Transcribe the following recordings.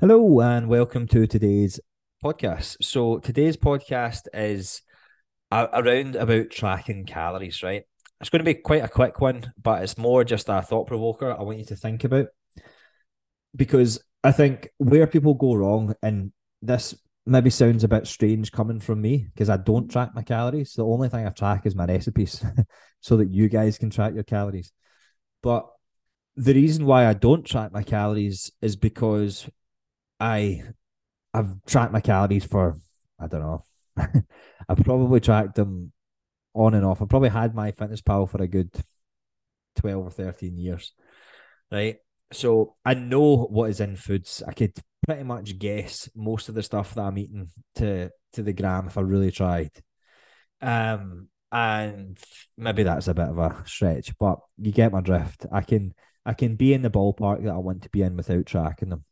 Hello and welcome to today's podcast. So today's podcast is around about tracking calories, right? It's going to be quite a quick one, but it's more just a thought provoker I want you to think about because I think where people go wrong, and this maybe sounds a bit strange coming from me because I don't track my calories. The only thing I track is my recipes so that you guys can track your calories. But the reason why I don't track my calories is because I I've tracked my calories for I don't know. I've probably tracked them on and off. I've probably had MyFitnessPal for a good 12 or 13 years. Right. So I know what is in foods. I could pretty much guess most of the stuff that I'm eating to to the gram if I really tried. Um and maybe that's a bit of a stretch, but you get my drift. I can I can be in the ballpark that I want to be in without tracking them.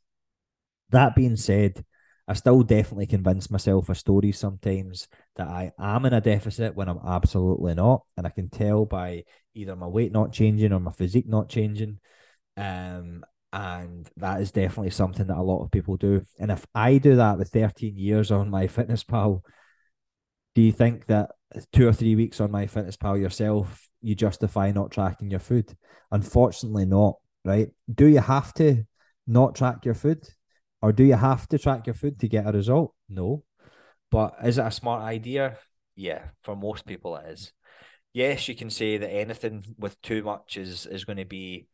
That being said, I still definitely convince myself of stories sometimes that I am in a deficit when I'm absolutely not. And I can tell by either my weight not changing or my physique not changing. Um, and that is definitely something that a lot of people do. And if I do that with 13 years on MyFitnessPal, do you think that two or three weeks on MyFitnessPal yourself, you justify not tracking your food? Unfortunately, not, right? Do you have to not track your food? Or do you have to track your food to get a result? No. But is it a smart idea? Yeah, for most people it is. Yes, you can say that anything with too much is is going to be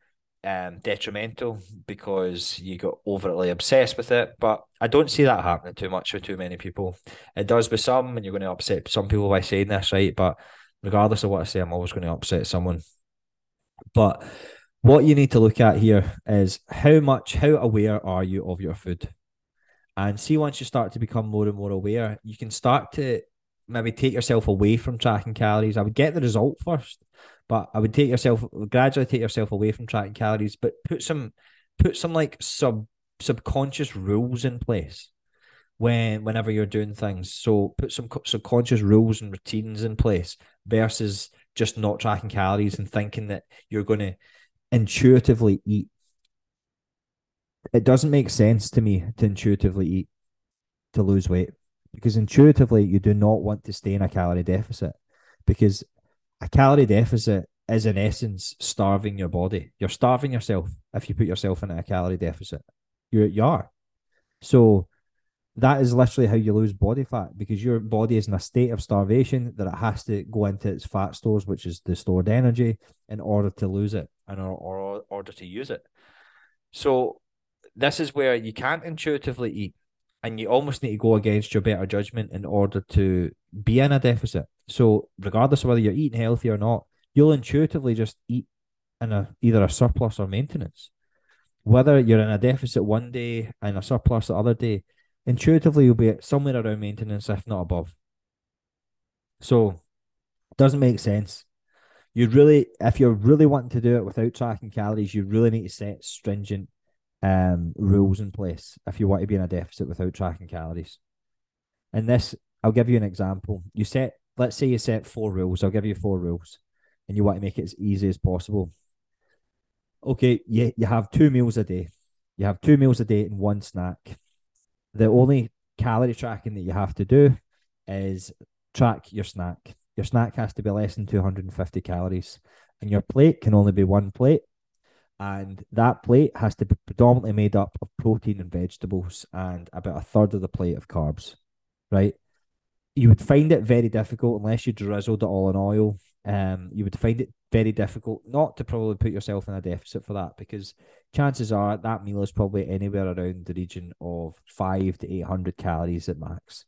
um, detrimental because you got overly obsessed with it. But I don't see that happening too much with too many people. It does with some, and you're going to upset some people by saying this, right? But regardless of what I say, I'm always going to upset someone. But what you need to look at here is how much, how aware are you of your food? And see, once you start to become more and more aware, you can start to maybe take yourself away from tracking calories. I would get the result first, but I would take yourself gradually take yourself away from tracking calories, but put some put some like sub subconscious rules in place when whenever you're doing things. So put some subconscious rules and routines in place versus just not tracking calories and thinking that you're going to intuitively eat. It doesn't make sense to me to intuitively eat to lose weight because intuitively you do not want to stay in a calorie deficit because a calorie deficit is in essence starving your body. You're starving yourself if you put yourself in a calorie deficit. You're you are. So that is literally how you lose body fat because your body is in a state of starvation that it has to go into its fat stores, which is the stored energy, in order to lose it and or, or order to use it. So this is where you can't intuitively eat and you almost need to go against your better judgment in order to be in a deficit. So regardless of whether you're eating healthy or not, you'll intuitively just eat in a either a surplus or maintenance. Whether you're in a deficit one day and a surplus the other day, intuitively you'll be somewhere around maintenance, if not above. So doesn't make sense. You really, if you're really wanting to do it without tracking calories, you really need to set stringent um, rules in place if you want to be in a deficit without tracking calories. And this, I'll give you an example. You set, let's say you set four rules. I'll give you four rules, and you want to make it as easy as possible. Okay, you, you have two meals a day. You have two meals a day and one snack the only calorie tracking that you have to do is track your snack. Your snack has to be less than 250 calories, and your plate can only be one plate. And that plate has to be predominantly made up of protein and vegetables, and about a third of the plate of carbs, right? You would find it very difficult unless you drizzled it all in oil. Um, you would find it very difficult not to probably put yourself in a deficit for that because chances are that meal is probably anywhere around the region of five to eight hundred calories at max.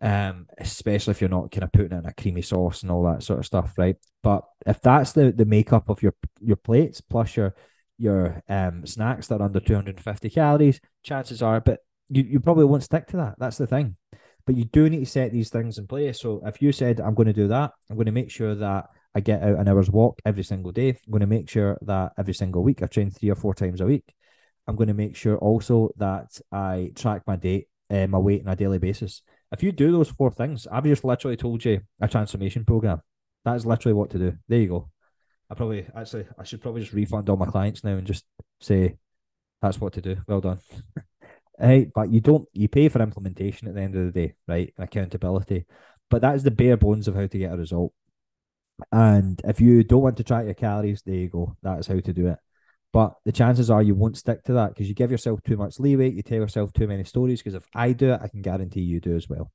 Um, especially if you're not kind of putting it in a creamy sauce and all that sort of stuff, right? But if that's the the makeup of your your plates plus your your um snacks that are under 250 calories, chances are, but you, you probably won't stick to that. That's the thing. But you do need to set these things in place. So if you said I'm going to do that, I'm going to make sure that I get out an hour's walk every single day. I'm going to make sure that every single week I train three or four times a week. I'm going to make sure also that I track my date, uh, my weight on a daily basis. If you do those four things, I've just literally told you a transformation program. That is literally what to do. There you go. I probably actually I should probably just refund all my clients now and just say that's what to do. Well done. Hey, but you don't you pay for implementation at the end of the day, right? Accountability. But that is the bare bones of how to get a result. And if you don't want to track your calories, there you go. That is how to do it. But the chances are you won't stick to that because you give yourself too much leeway. You tell yourself too many stories. Because if I do it, I can guarantee you do as well.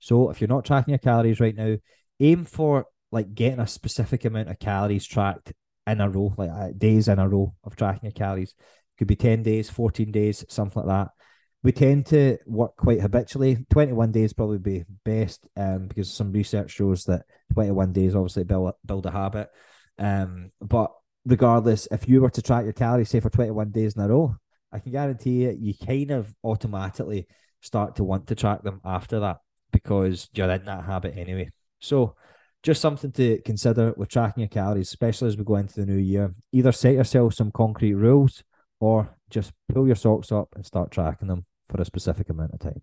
So if you're not tracking your calories right now, aim for like getting a specific amount of calories tracked in a row, like uh, days in a row of tracking your calories. Could be 10 days, 14 days, something like that. We tend to work quite habitually. 21 days probably be best um, because some research shows that 21 days obviously build, build a habit. Um, but regardless, if you were to track your calories, say for 21 days in a row, I can guarantee you, you kind of automatically start to want to track them after that because you're in that habit anyway. So, just something to consider with tracking your calories, especially as we go into the new year. Either set yourself some concrete rules or just pull your socks up and start tracking them for a specific amount of time.